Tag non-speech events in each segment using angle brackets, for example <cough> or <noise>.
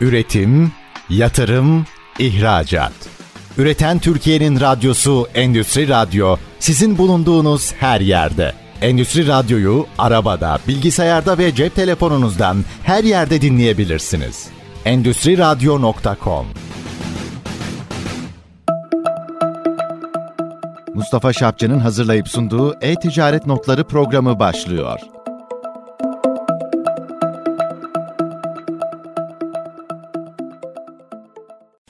Üretim, yatırım, ihracat. Üreten Türkiye'nin radyosu Endüstri Radyo sizin bulunduğunuz her yerde. Endüstri Radyo'yu arabada, bilgisayarda ve cep telefonunuzdan her yerde dinleyebilirsiniz. Endüstri Radyo.com Mustafa Şapçı'nın hazırlayıp sunduğu E-Ticaret Notları programı başlıyor.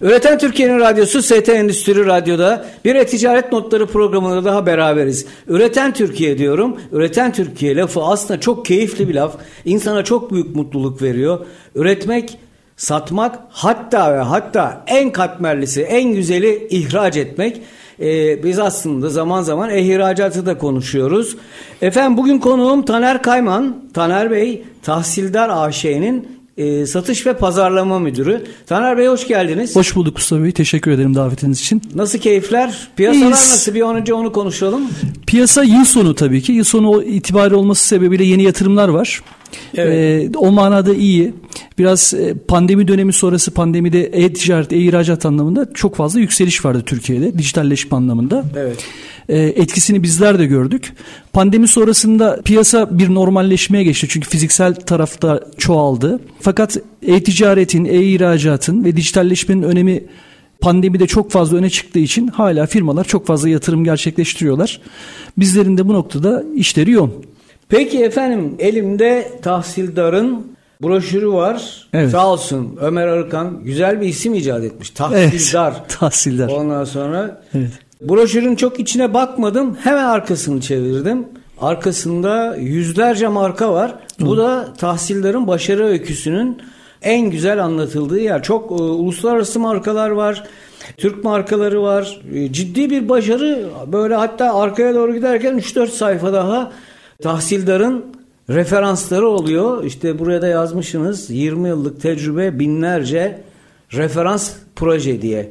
Üreten Türkiye'nin radyosu ST Endüstri Radyo'da bir e-ticaret notları programında daha beraberiz. Üreten Türkiye diyorum. Üreten Türkiye lafı aslında çok keyifli bir laf. İnsana çok büyük mutluluk veriyor. Üretmek, satmak hatta ve hatta en katmerlisi, en güzeli ihraç etmek. Ee, biz aslında zaman zaman ihracatı da konuşuyoruz. Efendim bugün konuğum Taner Kayman. Taner Bey Tahsildar AŞ'nin e, Satış ve Pazarlama Müdürü. Taner Bey hoş geldiniz. Hoş bulduk Mustafa Bey. Teşekkür ederim davetiniz için. Nasıl keyifler? Piyasalar İyiyiz. nasıl? Bir an önce onu konuşalım. Piyasa yıl sonu tabii ki. Yıl sonu itibari olması sebebiyle yeni yatırımlar var. Evet. Ee, o manada iyi. Biraz e, pandemi dönemi sonrası pandemide e-ticaret, e-ihracat anlamında çok fazla yükseliş vardı Türkiye'de. Dijitalleşme anlamında. Evet. Ee, etkisini bizler de gördük. Pandemi sonrasında piyasa bir normalleşmeye geçti. Çünkü fiziksel tarafta çoğaldı. Fakat e-ticaretin, e-ihracatın ve dijitalleşmenin önemi pandemide çok fazla öne çıktığı için hala firmalar çok fazla yatırım gerçekleştiriyorlar. Bizlerin de bu noktada işleri yoğun. Peki efendim elimde tahsildarın broşürü var. Evet. Sağ olsun Ömer Arıkan güzel bir isim icat etmiş. Tahsildar. Evet, <laughs> tahsildar. Ondan sonra evet. Broşürün çok içine bakmadım. Hemen arkasını çevirdim. Arkasında yüzlerce marka var. Hı. Bu da tahsildarın başarı öyküsünün en güzel anlatıldığı yer. Çok e, uluslararası markalar var. Türk markaları var. E, ciddi bir başarı. Böyle hatta arkaya doğru giderken 3-4 sayfa daha tahsildarın referansları oluyor. İşte buraya da yazmışsınız 20 yıllık tecrübe binlerce referans proje diye.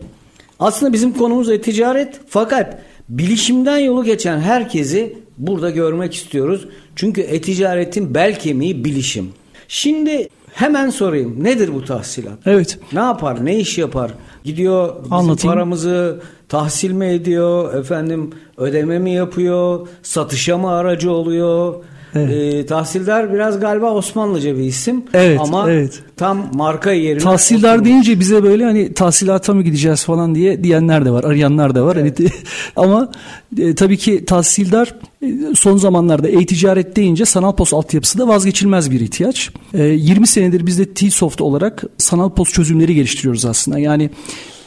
Aslında bizim konumuz e-ticaret fakat bilişimden yolu geçen herkesi burada görmek istiyoruz. Çünkü e-ticaretin bel kemiği bilişim. Şimdi hemen sorayım nedir bu tahsilat? Evet. Ne yapar? Ne iş yapar? Gidiyor bizim Anlatayım. paramızı tahsil mi ediyor? Efendim ödeme mi yapıyor? Satışa mı aracı oluyor? Evet. E, tahsildar biraz galiba Osmanlıca bir isim evet, ama evet. tam marka yerine Tahsildar oturmuş. deyince bize böyle hani tahsilata mı gideceğiz falan diye diyenler de var, arayanlar da var. Evet. Hani, <laughs> ama e, tabii ki tahsildar e, son zamanlarda e-ticaret deyince sanal post altyapısı da vazgeçilmez bir ihtiyaç. E, 20 senedir biz de T-Soft olarak sanal post çözümleri geliştiriyoruz aslında. Yani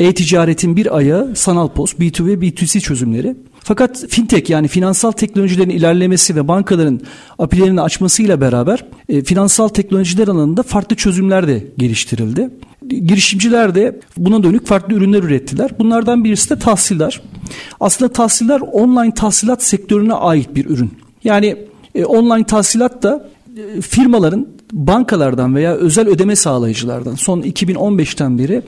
e-ticaretin bir ayağı sanal post, B2B, B2C çözümleri. Fakat fintech yani finansal teknolojilerin ilerlemesi ve bankaların apilerini açmasıyla beraber e, finansal teknolojiler alanında farklı çözümler de geliştirildi. Girişimciler de buna dönük farklı ürünler ürettiler. Bunlardan birisi de tahsiller. Aslında tahsiller online tahsilat sektörüne ait bir ürün. Yani e, online tahsilat da e, firmaların bankalardan veya özel ödeme sağlayıcılardan son 2015'ten beri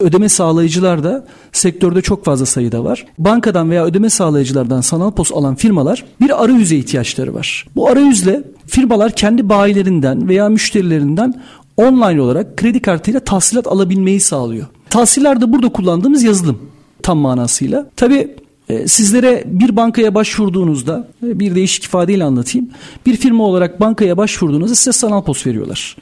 ödeme sağlayıcılar da sektörde çok fazla sayıda var. Bankadan veya ödeme sağlayıcılardan sanal pos alan firmalar bir arayüze ihtiyaçları var. Bu arayüzle firmalar kendi bayilerinden veya müşterilerinden online olarak kredi kartıyla tahsilat alabilmeyi sağlıyor. Tahsiller de burada kullandığımız yazılım tam manasıyla. Tabi e, Sizlere bir bankaya başvurduğunuzda e, bir değişik ifadeyle anlatayım. Bir firma olarak bankaya başvurduğunuzda size sanal pos veriyorlar.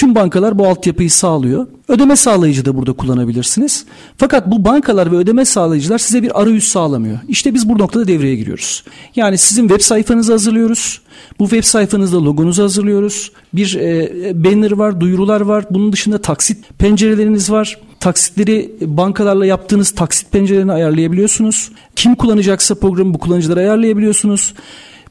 Tüm bankalar bu altyapıyı sağlıyor. Ödeme sağlayıcı da burada kullanabilirsiniz. Fakat bu bankalar ve ödeme sağlayıcılar size bir arayüz sağlamıyor. İşte biz bu noktada devreye giriyoruz. Yani sizin web sayfanızı hazırlıyoruz. Bu web sayfanızda logonuzu hazırlıyoruz. Bir e, banner var, duyurular var. Bunun dışında taksit pencereleriniz var. Taksitleri bankalarla yaptığınız taksit pencerelerini ayarlayabiliyorsunuz. Kim kullanacaksa programı bu kullanıcılara ayarlayabiliyorsunuz.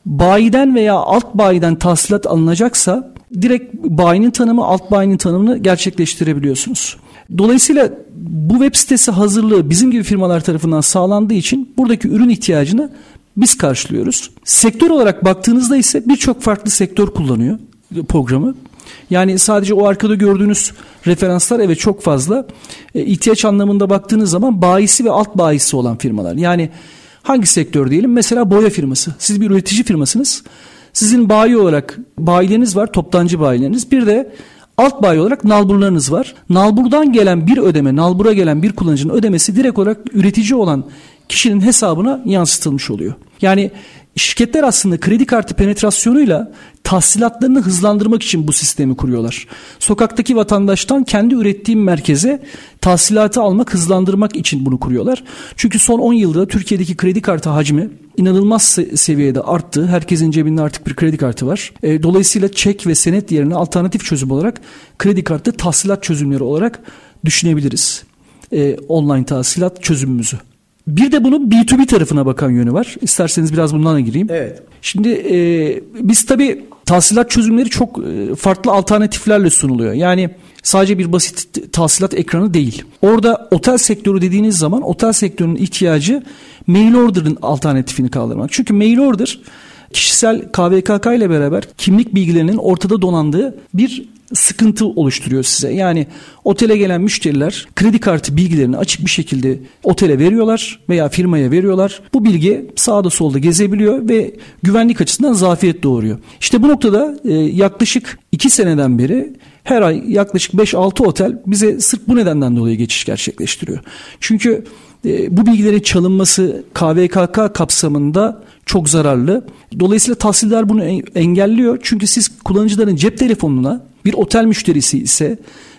Bayiden veya alt bayiden tahsilat alınacaksa direkt bayinin tanımı, alt bayinin tanımını gerçekleştirebiliyorsunuz. Dolayısıyla bu web sitesi hazırlığı bizim gibi firmalar tarafından sağlandığı için buradaki ürün ihtiyacını biz karşılıyoruz. Sektör olarak baktığınızda ise birçok farklı sektör kullanıyor programı. Yani sadece o arkada gördüğünüz referanslar evet çok fazla. E, ihtiyaç anlamında baktığınız zaman bayisi ve alt bayisi olan firmalar. Yani hangi sektör diyelim? Mesela boya firması. Siz bir üretici firmasınız. Sizin bayi olarak bayileriniz var, toptancı bayileriniz. Bir de alt bayi olarak nalburlarınız var. Nalburdan gelen bir ödeme, nalbura gelen bir kullanıcının ödemesi direkt olarak üretici olan kişinin hesabına yansıtılmış oluyor. Yani şirketler aslında kredi kartı penetrasyonuyla tahsilatlarını hızlandırmak için bu sistemi kuruyorlar. Sokaktaki vatandaştan kendi ürettiğim merkeze tahsilatı almak, hızlandırmak için bunu kuruyorlar. Çünkü son 10 yılda Türkiye'deki kredi kartı hacmi inanılmaz seviyede arttı. Herkesin cebinde artık bir kredi kartı var. E, dolayısıyla çek ve senet yerine alternatif çözüm olarak kredi kartı tahsilat çözümleri olarak düşünebiliriz. E, online tahsilat çözümümüzü. Bir de bunun B2B tarafına bakan yönü var. İsterseniz biraz bundan da gireyim. Evet. Şimdi e, biz tabii tahsilat çözümleri çok e, farklı alternatiflerle sunuluyor. Yani sadece bir basit tahsilat ekranı değil. Orada otel sektörü dediğiniz zaman otel sektörünün ihtiyacı mail order'ın alternatifini kaldırmak. Çünkü mail order kişisel KVKK ile beraber kimlik bilgilerinin ortada donandığı bir sıkıntı oluşturuyor size. Yani otele gelen müşteriler kredi kartı bilgilerini açık bir şekilde otele veriyorlar veya firmaya veriyorlar. Bu bilgi sağda solda gezebiliyor ve güvenlik açısından zafiyet doğuruyor. İşte bu noktada e, yaklaşık 2 seneden beri her ay yaklaşık 5-6 otel bize sırf bu nedenden dolayı geçiş gerçekleştiriyor. Çünkü e, bu bilgilerin çalınması KVKK kapsamında çok zararlı. Dolayısıyla tahsiller bunu engelliyor. Çünkü siz kullanıcıların cep telefonuna bir otel müşterisi ise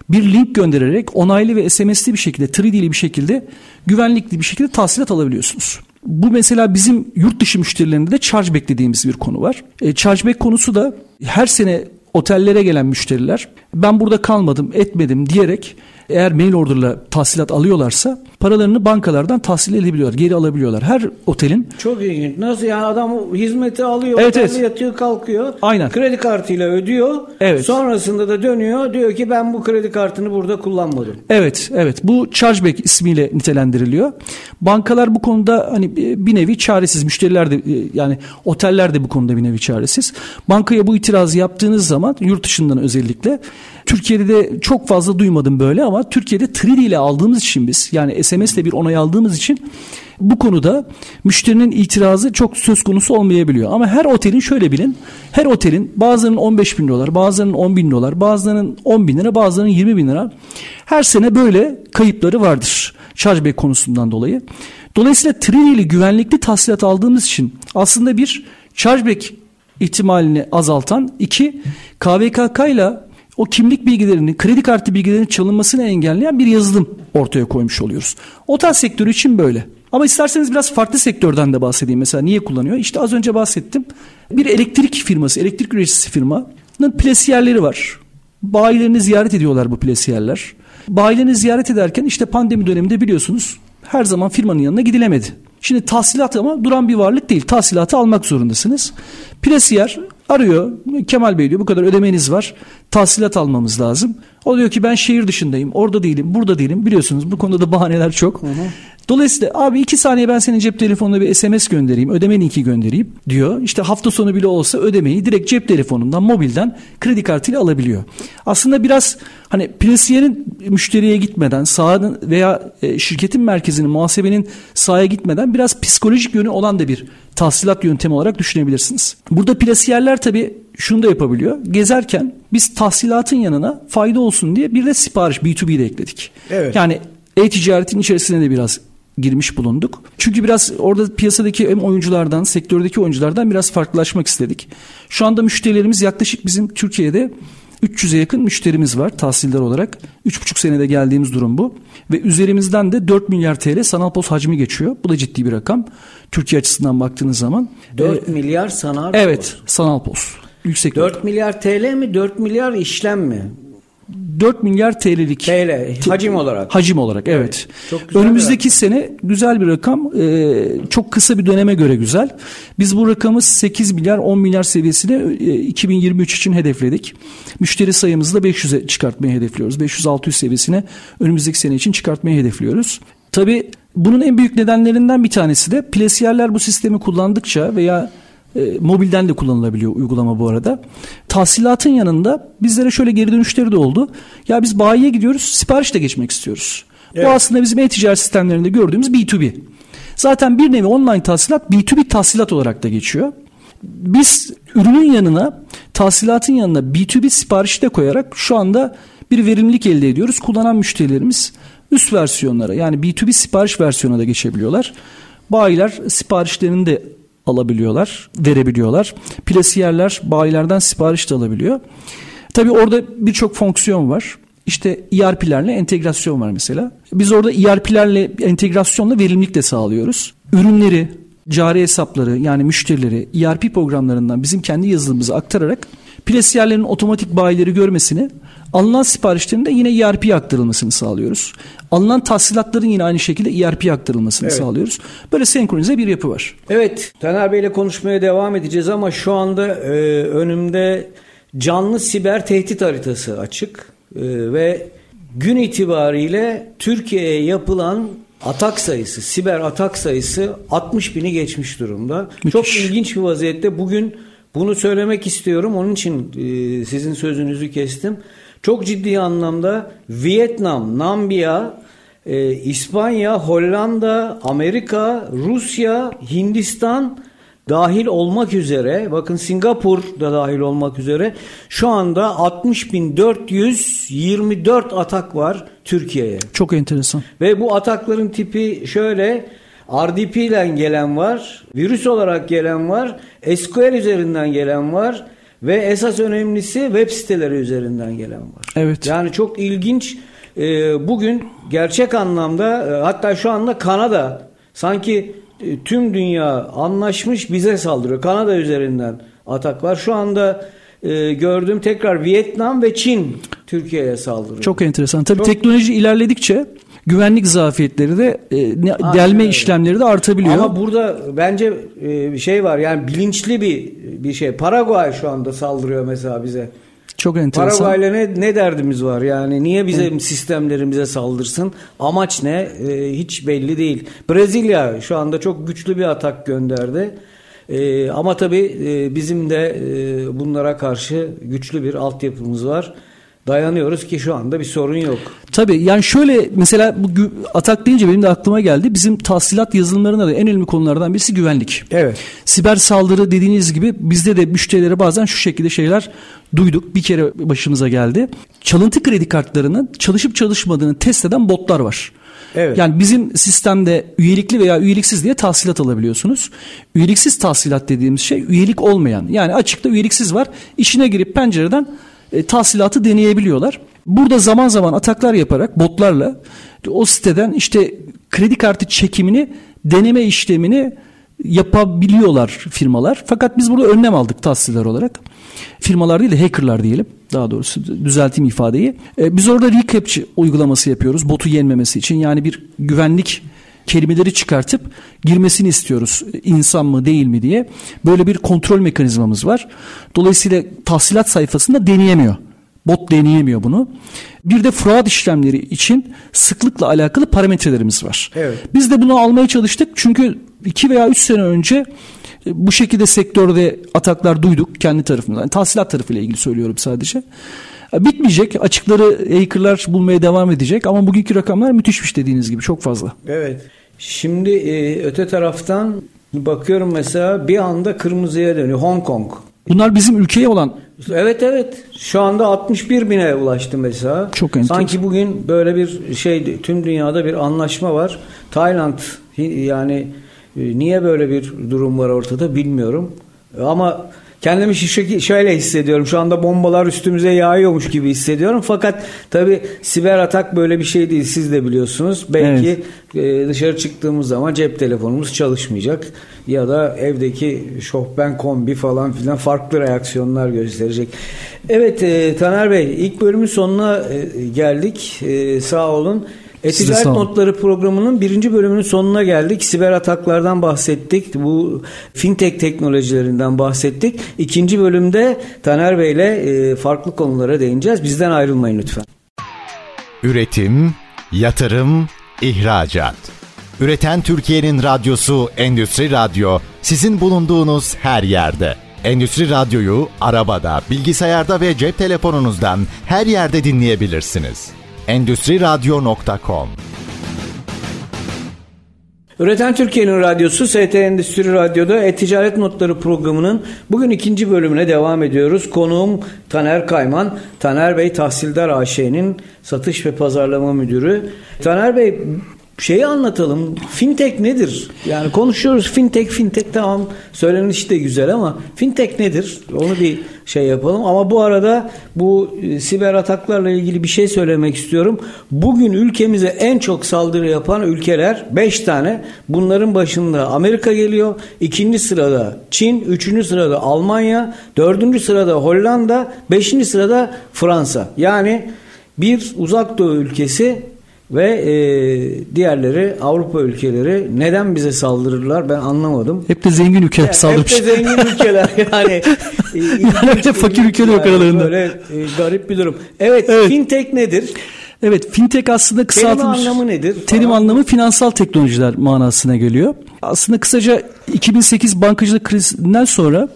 bir link göndererek onaylı ve SMS'li bir şekilde 3D'li bir şekilde güvenlikli bir şekilde tahsilat alabiliyorsunuz. Bu mesela bizim yurt dışı müşterilerinde de chargeback dediğimiz bir konu var. E, chargeback konusu da her sene otellere gelen müşteriler ben burada kalmadım etmedim diyerek eğer mail order'la tahsilat alıyorlarsa paralarını bankalardan tahsil edebiliyorlar, geri alabiliyorlar. Her otelin Çok ilginç. Nasıl yani adam hizmeti alıyor, evet, evet. yatıyor, kalkıyor. Aynen. Kredi kartıyla ödüyor. Evet. Sonrasında da dönüyor, diyor ki ben bu kredi kartını burada kullanmadım. Evet, evet. Bu chargeback ismiyle nitelendiriliyor. Bankalar bu konuda hani bir nevi çaresiz. Müşteriler de yani oteller de bu konuda bir nevi çaresiz. Bankaya bu itirazı yaptığınız zaman yurt dışından özellikle Türkiye'de de çok fazla duymadım böyle ama Türkiye'de 3D ile aldığımız için biz yani SMS ile bir onay aldığımız için bu konuda müşterinin itirazı çok söz konusu olmayabiliyor. Ama her otelin şöyle bilin her otelin bazılarının 15 bin dolar bazılarının 10 bin dolar bazılarının 10 bin lira bazılarının 20 bin lira her sene böyle kayıpları vardır chargeback konusundan dolayı. Dolayısıyla 3D ile güvenlikli tahsilat aldığımız için aslında bir chargeback ihtimalini azaltan iki KVKK ile o kimlik bilgilerini, kredi kartı bilgilerinin çalınmasını engelleyen bir yazılım ortaya koymuş oluyoruz. Otel sektörü için böyle. Ama isterseniz biraz farklı sektörden de bahsedeyim. Mesela niye kullanıyor? İşte az önce bahsettim. Bir elektrik firması, elektrik üreticisi firmanın plesiyerleri var. Bayilerini ziyaret ediyorlar bu plesiyerler. Bayilerini ziyaret ederken işte pandemi döneminde biliyorsunuz her zaman firmanın yanına gidilemedi. Şimdi tahsilat ama duran bir varlık değil. Tahsilatı almak zorundasınız. Plesiyer arıyor. Kemal Bey diyor bu kadar ödemeniz var. Tahsilat almamız lazım. O diyor ki ben şehir dışındayım. Orada değilim. Burada değilim. Biliyorsunuz bu konuda da bahaneler çok. Hı hı. Dolayısıyla abi iki saniye ben senin cep telefonuna bir SMS göndereyim. Ödeme linki göndereyim diyor. İşte hafta sonu bile olsa ödemeyi direkt cep telefonundan mobilden kredi kartıyla alabiliyor. Aslında biraz hani plasiyerin müşteriye gitmeden sahanın veya e, şirketin merkezinin muhasebenin sahaya gitmeden biraz psikolojik yönü olan da bir tahsilat yöntemi olarak düşünebilirsiniz. Burada plasiyerler tabii şunu da yapabiliyor. Gezerken biz tahsilatın yanına fayda olsun diye bir de sipariş B2B de ekledik. Evet. Yani e-ticaretin içerisine de biraz girmiş bulunduk. Çünkü biraz orada piyasadaki hem oyunculardan, sektördeki oyunculardan biraz farklılaşmak istedik. Şu anda müşterilerimiz yaklaşık bizim Türkiye'de 300'e yakın müşterimiz var tahsiller olarak. 3,5 senede geldiğimiz durum bu. Ve üzerimizden de 4 milyar TL sanal pos hacmi geçiyor. Bu da ciddi bir rakam. Türkiye açısından baktığınız zaman. 4 ee, milyar sanal evet, pos. Evet sanal pos. Yüksek 4 rakam. milyar TL mi 4 milyar işlem mi? 4 milyar TL'lik TL hacim olarak. Hacim olarak evet. evet. Önümüzdeki sene güzel bir rakam. Ee, çok kısa bir döneme göre güzel. Biz bu rakamı 8 milyar 10 milyar seviyesine e, 2023 için hedefledik. Müşteri sayımızı da 500'e çıkartmayı hedefliyoruz. 500-600 seviyesine önümüzdeki sene için çıkartmayı hedefliyoruz. Tabii bunun en büyük nedenlerinden bir tanesi de plesiyerler bu sistemi kullandıkça veya e, mobilden de kullanılabiliyor uygulama bu arada. Tahsilatın yanında bizlere şöyle geri dönüşleri de oldu. Ya biz bayiye gidiyoruz, sipariş de geçmek istiyoruz. Evet. Bu aslında bizim e-ticaret sistemlerinde gördüğümüz B2B. Zaten bir nevi online tahsilat B2B tahsilat olarak da geçiyor. Biz ürünün yanına tahsilatın yanına B2B siparişi de koyarak şu anda bir verimlilik elde ediyoruz. Kullanan müşterilerimiz üst versiyonlara yani B2B sipariş versiyona da geçebiliyorlar. Bayiler siparişlerini de alabiliyorlar, verebiliyorlar. Plasiyerler bayilerden sipariş de alabiliyor. Tabii orada birçok fonksiyon var. İşte ERP'lerle entegrasyon var mesela. Biz orada ERP'lerle entegrasyonla verimlilik de sağlıyoruz. Ürünleri, cari hesapları yani müşterileri ERP programlarından bizim kendi yazılımımıza aktararak plasiyerlerin otomatik bayileri görmesini alınan siparişlerin de yine ERP'ye aktarılmasını sağlıyoruz. Alınan tahsilatların yine aynı şekilde ERP'ye aktarılmasını evet. sağlıyoruz. Böyle senkronize bir yapı var. Evet Taner Bey ile konuşmaya devam edeceğiz ama şu anda e, önümde canlı siber tehdit haritası açık e, ve gün itibariyle Türkiye'ye yapılan atak sayısı, siber atak sayısı 60 bini geçmiş durumda. Müthiş. Çok ilginç bir vaziyette. Bugün bunu söylemek istiyorum. Onun için e, sizin sözünüzü kestim. Çok ciddi anlamda Vietnam, Namibya, e, İspanya, Hollanda, Amerika, Rusya, Hindistan dahil olmak üzere bakın Singapur da dahil olmak üzere şu anda 60.424 atak var Türkiye'ye. Çok enteresan. Ve bu atakların tipi şöyle RDP ile gelen var, virüs olarak gelen var, SQL üzerinden gelen var ve esas önemlisi web siteleri üzerinden gelen var. Evet. Yani çok ilginç. Ee, bugün gerçek anlamda e, hatta şu anda Kanada sanki e, tüm dünya anlaşmış bize saldırıyor. Kanada üzerinden atak var. Şu anda e, gördüğüm tekrar Vietnam ve Çin Türkiye'ye saldırıyor. Çok enteresan. Tabii Çok... teknoloji ilerledikçe güvenlik zafiyetleri de e, delme evet. işlemleri de artabiliyor. Ama burada bence e, bir şey var. Yani bilinçli bir bir şey. Paraguay şu anda saldırıyor mesela bize. Çok enteresan. Paraguay'la ne, ne derdimiz var yani niye bizim evet. sistemlerimize saldırsın? Amaç ne? Ee, hiç belli değil. Brezilya şu anda çok güçlü bir atak gönderdi. Ee, ama tabii e, bizim de e, bunlara karşı güçlü bir altyapımız var dayanıyoruz ki şu anda bir sorun yok. Tabii yani şöyle mesela bu atak deyince benim de aklıma geldi. Bizim tahsilat yazılımlarında da en önemli konulardan birisi güvenlik. Evet. Siber saldırı dediğiniz gibi bizde de müşterilere bazen şu şekilde şeyler duyduk. Bir kere başımıza geldi. Çalıntı kredi kartlarının çalışıp çalışmadığını test eden botlar var. Evet. Yani bizim sistemde üyelikli veya üyeliksiz diye tahsilat alabiliyorsunuz. Üyeliksiz tahsilat dediğimiz şey üyelik olmayan. Yani açıkta üyeliksiz var. İşine girip pencereden e, tahsilatı deneyebiliyorlar. Burada zaman zaman ataklar yaparak botlarla o siteden işte kredi kartı çekimini deneme işlemini yapabiliyorlar firmalar. Fakat biz burada önlem aldık tahsiller olarak. Firmalar değil de hackerlar diyelim. Daha doğrusu düzelteyim ifadeyi. E, biz orada recapture uygulaması yapıyoruz botu yenmemesi için. Yani bir güvenlik kelimeleri çıkartıp girmesini istiyoruz. İnsan mı değil mi diye. Böyle bir kontrol mekanizmamız var. Dolayısıyla tahsilat sayfasında deneyemiyor. Bot deneyemiyor bunu. Bir de fraud işlemleri için sıklıkla alakalı parametrelerimiz var. Evet. Biz de bunu almaya çalıştık. Çünkü 2 veya 3 sene önce e, bu şekilde sektörde ataklar duyduk kendi tarafımızdan. Yani tahsilat tarafıyla ilgili söylüyorum sadece. Bitmeyecek. Açıkları hackerlar bulmaya devam edecek ama bugünkü rakamlar müthişmiş dediğiniz gibi çok fazla. Evet. Şimdi e, öte taraftan bakıyorum mesela bir anda kırmızıya dönüyor Hong Kong. Bunlar bizim ülkeye olan Evet evet. Şu anda 61 bine ulaştı mesela. Çok enteresan. Sanki bugün böyle bir şey tüm dünyada bir anlaşma var. Tayland yani e, niye böyle bir durum var ortada bilmiyorum. Ama Kendimi şöyle hissediyorum. Şu anda bombalar üstümüze yağıyormuş gibi hissediyorum. Fakat tabi siber atak böyle bir şey değil. Siz de biliyorsunuz. Belki evet. dışarı çıktığımız zaman cep telefonumuz çalışmayacak. Ya da evdeki şofben kombi falan filan farklı reaksiyonlar gösterecek. Evet e, Taner Bey ilk bölümün sonuna e, geldik. E, sağ olun. E-Ticaret Notları programının birinci bölümünün sonuna geldik. Siber ataklardan bahsettik. Bu fintech teknolojilerinden bahsettik. İkinci bölümde Taner Bey ile e, farklı konulara değineceğiz. Bizden ayrılmayın lütfen. Üretim, yatırım, ihracat. Üreten Türkiye'nin radyosu Endüstri Radyo sizin bulunduğunuz her yerde. Endüstri Radyo'yu arabada, bilgisayarda ve cep telefonunuzdan her yerde dinleyebilirsiniz endüstriradyo.com Üreten Türkiye'nin radyosu ST Endüstri Radyo'da E-Ticaret Notları programının bugün ikinci bölümüne devam ediyoruz. Konuğum Taner Kayman. Taner Bey Tahsildar AŞ'nin satış ve pazarlama müdürü. Taner Bey şeyi anlatalım. Fintech nedir? Yani konuşuyoruz fintech fintech tamam söylenişi de güzel ama fintech nedir? Onu bir şey yapalım. Ama bu arada bu e, siber ataklarla ilgili bir şey söylemek istiyorum. Bugün ülkemize en çok saldırı yapan ülkeler 5 tane. Bunların başında Amerika geliyor. ikinci sırada Çin, üçüncü sırada Almanya, dördüncü sırada Hollanda, beşinci sırada Fransa. Yani bir uzak doğu ülkesi ve e, diğerleri Avrupa ülkeleri neden bize saldırırlar ben anlamadım. Hep de zengin ülkeler yani saldırmış. Hep de zengin <laughs> ülkeler yani. yani de fakir ülkeler yok aralarında. Böyle e, garip bir durum. Evet, evet fintech nedir? Evet fintech aslında kısaltılmış. Terim anlamı nedir? Terim falan. anlamı finansal teknolojiler manasına geliyor. Aslında kısaca 2008 bankacılık krizinden sonra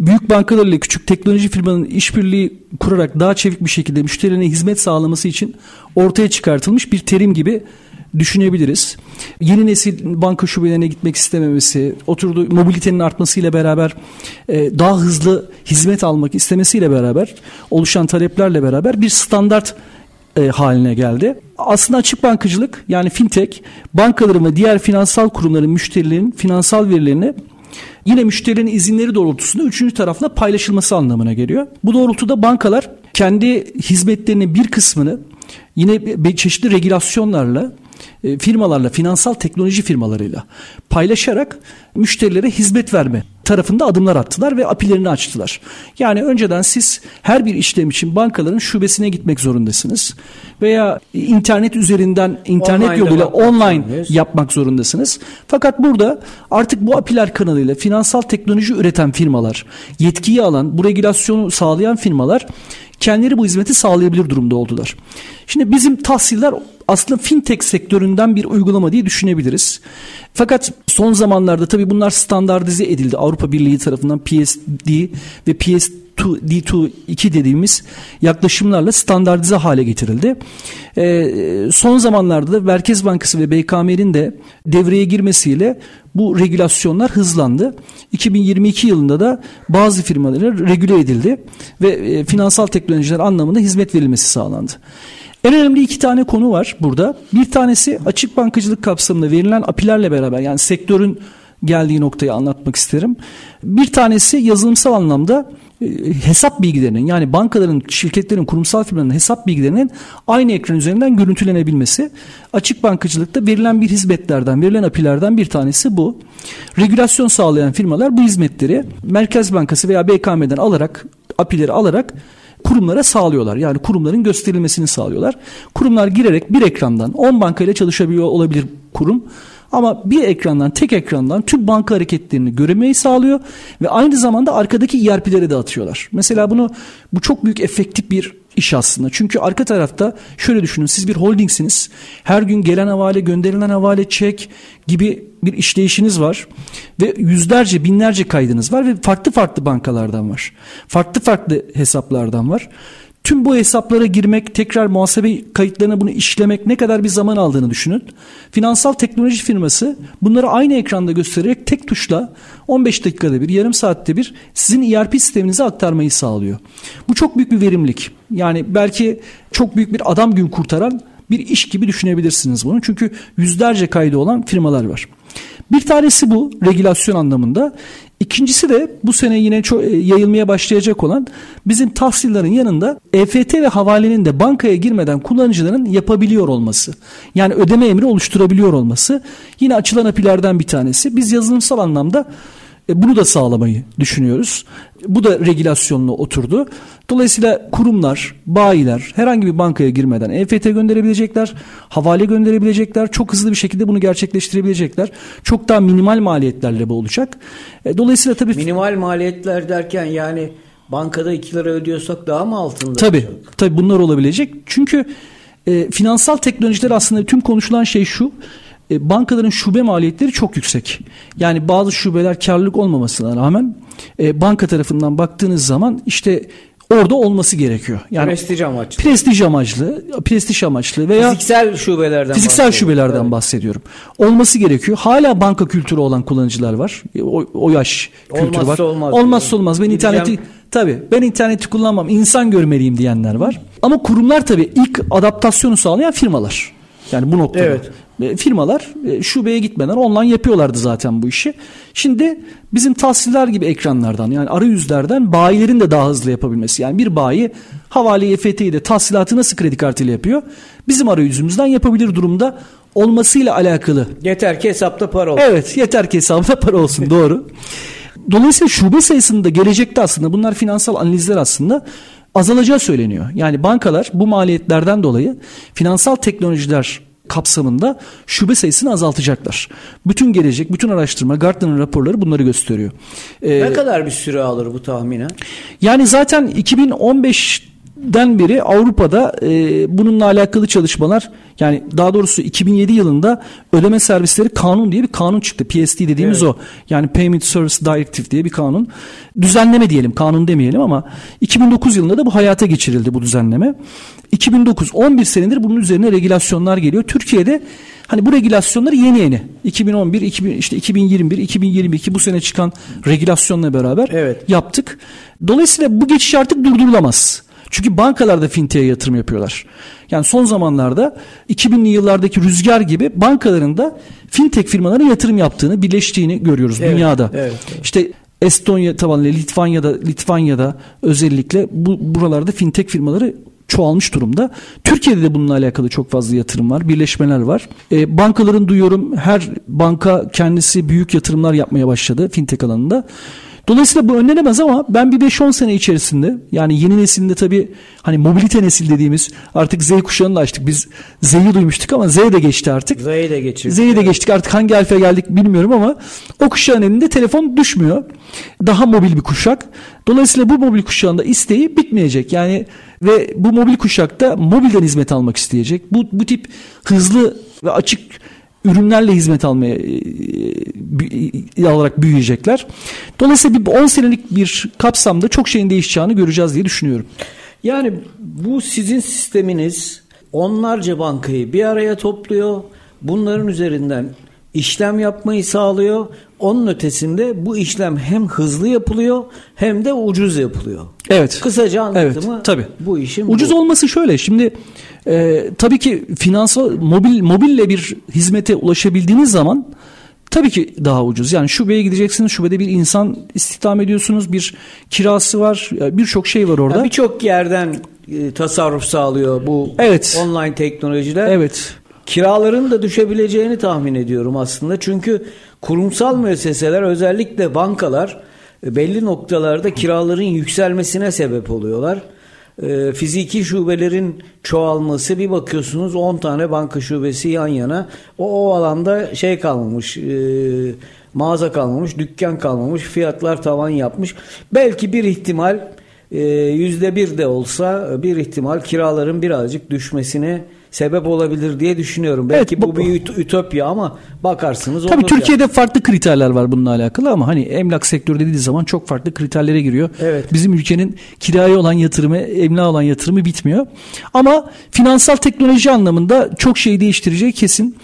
büyük bankalarla küçük teknoloji firmanın işbirliği kurarak daha çevik bir şekilde müşterilerine hizmet sağlaması için ortaya çıkartılmış bir terim gibi düşünebiliriz. Yeni nesil banka şubelerine gitmek istememesi, oturduğu mobilitenin artmasıyla beraber e, daha hızlı hizmet almak istemesiyle beraber oluşan taleplerle beraber bir standart e, haline geldi. Aslında açık bankacılık yani fintech bankaların ve diğer finansal kurumların müşterilerin finansal verilerini yine müşterilerin izinleri doğrultusunda üçüncü tarafla paylaşılması anlamına geliyor. Bu doğrultuda bankalar kendi hizmetlerinin bir kısmını yine çeşitli regülasyonlarla e, firmalarla, finansal teknoloji firmalarıyla paylaşarak müşterilere hizmet verme tarafında adımlar attılar ve apilerini açtılar. Yani önceden siz her bir işlem için bankaların şubesine gitmek zorundasınız veya internet üzerinden internet online yoluyla online yapmak zorundasınız. Fakat burada artık bu apiler kanalıyla finansal teknoloji üreten firmalar, yetkiyi alan, bu regülasyonu sağlayan firmalar kendileri bu hizmeti sağlayabilir durumda oldular. Şimdi bizim tahsiller aslında fintech sektöründen bir uygulama diye düşünebiliriz. Fakat son zamanlarda tabii bunlar standartize edildi. Avrupa Birliği tarafından PSD ve PS D2 2 dediğimiz yaklaşımlarla standartize hale getirildi. E, son zamanlarda da Merkez Bankası ve BKM'nin de devreye girmesiyle bu regülasyonlar hızlandı. 2022 yılında da bazı firmalara regüle edildi ve e, finansal teknolojiler anlamında hizmet verilmesi sağlandı. En önemli iki tane konu var burada. Bir tanesi açık bankacılık kapsamında verilen apilerle beraber yani sektörün geldiği noktayı anlatmak isterim. Bir tanesi yazılımsal anlamda e, hesap bilgilerinin yani bankaların, şirketlerin, kurumsal firmaların hesap bilgilerinin aynı ekran üzerinden görüntülenebilmesi. Açık bankacılıkta verilen bir hizmetlerden, verilen apilerden bir tanesi bu. Regülasyon sağlayan firmalar bu hizmetleri Merkez Bankası veya BKM'den alarak, apileri alarak kurumlara sağlıyorlar. Yani kurumların gösterilmesini sağlıyorlar. Kurumlar girerek bir ekrandan 10 bankayla çalışabiliyor olabilir kurum. Ama bir ekrandan tek ekrandan tüm banka hareketlerini göremeyi sağlıyor ve aynı zamanda arkadaki ERP'leri de atıyorlar. Mesela bunu bu çok büyük efektif bir iş aslında. Çünkü arka tarafta şöyle düşünün siz bir holdingsiniz. Her gün gelen havale, gönderilen havale, çek gibi bir işleyişiniz var ve yüzlerce, binlerce kaydınız var ve farklı farklı bankalardan var. Farklı farklı hesaplardan var. Tüm bu hesaplara girmek, tekrar muhasebe kayıtlarına bunu işlemek ne kadar bir zaman aldığını düşünün. Finansal teknoloji firması bunları aynı ekranda göstererek tek tuşla 15 dakikada bir, yarım saatte bir sizin ERP sisteminize aktarmayı sağlıyor. Bu çok büyük bir verimlilik. Yani belki çok büyük bir adam gün kurtaran bir iş gibi düşünebilirsiniz bunu. Çünkü yüzlerce kaydı olan firmalar var. Bir tanesi bu regülasyon anlamında. İkincisi de bu sene yine çok e, yayılmaya başlayacak olan bizim tahsillerin yanında EFT ve havalenin de bankaya girmeden kullanıcıların yapabiliyor olması. Yani ödeme emri oluşturabiliyor olması yine açılan apilerden bir tanesi. Biz yazılımsal anlamda e, bunu da sağlamayı düşünüyoruz. Bu da regülasyonla oturdu. Dolayısıyla kurumlar, bayiler herhangi bir bankaya girmeden EFT gönderebilecekler, havale gönderebilecekler, çok hızlı bir şekilde bunu gerçekleştirebilecekler. Çok daha minimal maliyetlerle bu olacak. E, dolayısıyla tabii... Minimal maliyetler derken yani bankada 2 lira ödüyorsak daha mı altında? Tabii, olacak? tabii bunlar olabilecek. Çünkü e, finansal teknolojiler aslında tüm konuşulan şey şu e, bankaların şube maliyetleri çok yüksek. Yani bazı şubeler karlılık olmamasına rağmen e, banka tarafından baktığınız zaman işte orada olması gerekiyor. Yani prestij amaçlı. Prestij amaçlı, prestij amaçlı veya fiziksel şubelerden fiziksel şubelerden evet. bahsediyorum. Olması gerekiyor. Hala banka kültürü olan kullanıcılar var. O, o yaş kültürü Olmazsa var. Olmaz Olmazsa olmaz. Ben Gideceğim. interneti tabii ben interneti kullanmam. insan görmeliyim diyenler var. Ama kurumlar tabii ilk adaptasyonu sağlayan firmalar. Yani bu noktada. Evet. E, firmalar e, şubeye gitmeden online yapıyorlardı zaten bu işi. Şimdi bizim tahsiller gibi ekranlardan yani arayüzlerden bayilerin de daha hızlı yapabilmesi. Yani bir bayi havale EFT'yi de tahsilatı nasıl kredi kartıyla yapıyor? Bizim arayüzümüzden yapabilir durumda olmasıyla alakalı. Yeter ki hesapta para olsun. Evet yeter ki hesapta para olsun <laughs> doğru. Dolayısıyla şube sayısında gelecekte aslında bunlar finansal analizler aslında azalacağı söyleniyor. Yani bankalar bu maliyetlerden dolayı finansal teknolojiler kapsamında şube sayısını azaltacaklar. Bütün gelecek, bütün araştırma, Gartner'ın raporları bunları gösteriyor. Ee, ne kadar bir süre alır bu tahminen? Yani zaten 2015 den beri Avrupa'da e, bununla alakalı çalışmalar yani daha doğrusu 2007 yılında ödeme servisleri kanun diye bir kanun çıktı. PSD dediğimiz evet. o. Yani Payment Service Directive diye bir kanun. Düzenleme diyelim kanun demeyelim ama 2009 yılında da bu hayata geçirildi bu düzenleme. 2009 11 senedir bunun üzerine regülasyonlar geliyor. Türkiye'de hani bu regülasyonları yeni yeni 2011 2000 işte 2021 2022 bu sene çıkan regülasyonla beraber evet. yaptık. Dolayısıyla bu geçiş artık durdurulamaz. Çünkü bankalar da fintech'e yatırım yapıyorlar. Yani son zamanlarda 2000'li yıllardaki rüzgar gibi bankaların da fintech firmalara yatırım yaptığını, birleştiğini görüyoruz evet, dünyada. Evet, evet. İşte Estonya tabanlı Litvanya'da Litvanya'da özellikle bu buralarda fintech firmaları çoğalmış durumda. Türkiye'de de bununla alakalı çok fazla yatırım var, birleşmeler var. E, bankaların duyuyorum her banka kendisi büyük yatırımlar yapmaya başladı fintech alanında. Dolayısıyla bu önlenemez ama ben bir 5-10 sene içerisinde yani yeni nesilde tabii hani mobilite nesil dediğimiz artık Z kuşağını da açtık. Biz Z'yi duymuştuk ama Z de geçti artık. Z'yi de geçirdik. Z'yi de geçtik artık hangi alfaya geldik bilmiyorum ama o kuşağın elinde telefon düşmüyor. Daha mobil bir kuşak. Dolayısıyla bu mobil kuşağında isteği bitmeyecek. Yani ve bu mobil kuşakta mobilden hizmet almak isteyecek. Bu, bu tip hızlı ve açık ürünlerle hizmet almaya e, alarak büyüyecekler. Dolayısıyla bir 10 senelik bir kapsamda çok şeyin değişeceğini göreceğiz diye düşünüyorum. Yani bu sizin sisteminiz onlarca bankayı bir araya topluyor. Bunların üzerinden işlem yapmayı sağlıyor. Onun ötesinde bu işlem hem hızlı yapılıyor hem de ucuz yapılıyor. Evet. Kısaca anlatımı evet, tabii. bu işin Ucuz bu. olması şöyle şimdi e, tabii ki finansal mobil mobille bir hizmete ulaşabildiğiniz zaman tabii ki daha ucuz. Yani şubeye gideceksiniz. Şubede bir insan istihdam ediyorsunuz. Bir kirası var. Birçok şey var orada. Birçok yerden e, tasarruf sağlıyor bu evet. online teknolojiler. Evet. Kiraların da düşebileceğini tahmin ediyorum aslında. Çünkü kurumsal müesseseler özellikle bankalar e, belli noktalarda kiraların yükselmesine sebep oluyorlar. E, fiziki şubelerin çoğalması bir bakıyorsunuz 10 tane banka şubesi yan yana. O, o alanda şey kalmamış e, mağaza kalmamış dükkan kalmamış fiyatlar tavan yapmış. Belki bir ihtimal yüzde bir de olsa bir ihtimal kiraların birazcık düşmesine sebep olabilir diye düşünüyorum. Belki evet, bu, bu bir ütopya ama bakarsınız Tabii Türkiye'de yani. farklı kriterler var bununla alakalı ama hani emlak sektörü dediği zaman çok farklı kriterlere giriyor. Evet. Bizim ülkenin kiraya olan yatırımı, emlak olan yatırımı bitmiyor. Ama finansal teknoloji anlamında çok şey değiştireceği kesin.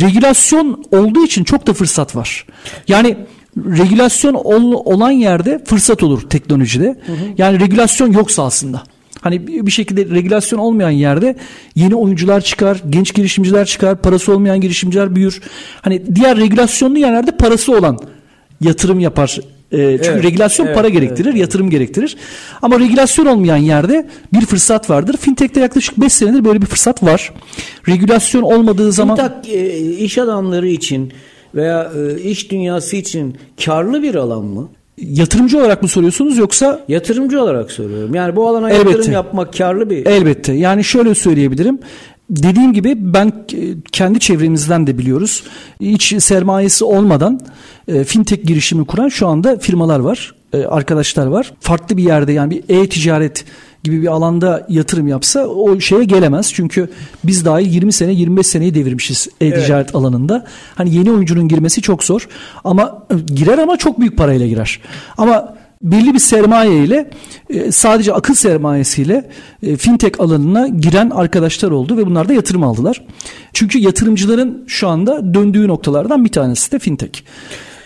Regülasyon olduğu için çok da fırsat var. Yani regülasyon olan yerde fırsat olur teknolojide. Hı hı. Yani regülasyon yoksa aslında. Hani bir şekilde regülasyon olmayan yerde yeni oyuncular çıkar, genç girişimciler çıkar, parası olmayan girişimciler büyür. Hani diğer regülasyonlu yerlerde parası olan yatırım yapar. E, çünkü evet, regülasyon evet, para gerektirir, evet, yatırım gerektirir. Ama regülasyon olmayan yerde bir fırsat vardır. Fintech'te yaklaşık 5 senedir böyle bir fırsat var. Regülasyon olmadığı zaman... Fintech iş adamları için veya e, iş dünyası için karlı bir alan mı? Yatırımcı olarak mı soruyorsunuz yoksa? Yatırımcı olarak soruyorum. Yani bu alana Elbette. yatırım yapmak karlı bir... Elbette. Yani şöyle söyleyebilirim. Dediğim gibi ben kendi çevremizden de biliyoruz. Hiç sermayesi olmadan e, fintech girişimi kuran şu anda firmalar var, e, arkadaşlar var. Farklı bir yerde yani bir e-ticaret gibi bir alanda yatırım yapsa o şeye gelemez. Çünkü biz dahi 20 sene 25 seneyi devirmişiz e-ticaret evet. alanında. Hani yeni oyuncunun girmesi çok zor. Ama e, girer ama çok büyük parayla girer. Ama belli bir sermaye ile e, sadece akıl sermayesiyle e, fintech alanına giren arkadaşlar oldu ve bunlar da yatırım aldılar. Çünkü yatırımcıların şu anda döndüğü noktalardan bir tanesi de fintech.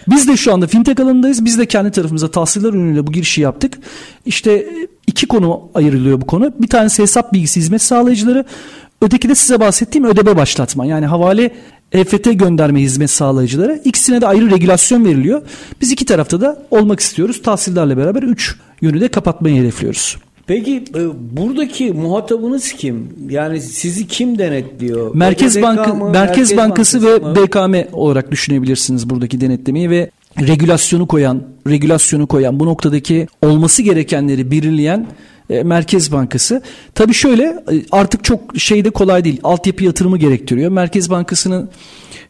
Biz de şu anda fintech alanındayız. Biz de kendi tarafımıza tahsiller ürünüyle bu girişi yaptık. İşte iki konu ayrılıyor bu konu. Bir tanesi hesap bilgisi hizmet sağlayıcıları. Öteki de size bahsettiğim ödeme başlatma. Yani havale EFT gönderme hizmet sağlayıcılara. İkisine de ayrı regülasyon veriliyor. Biz iki tarafta da olmak istiyoruz. Tahsillerle beraber üç yönü de kapatmayı hedefliyoruz. Peki e, buradaki muhatabınız kim? Yani sizi kim denetliyor? Merkez Bankı mı, Merkez, Merkez Bankası, Bankası ve mı? BKM olarak düşünebilirsiniz buradaki denetlemeyi ve regülasyonu koyan, regülasyonu koyan bu noktadaki olması gerekenleri belirleyen e, Merkez Bankası. Tabii şöyle e, artık çok şeyde kolay değil. Altyapı yatırımı gerektiriyor. Merkez Bankası'nın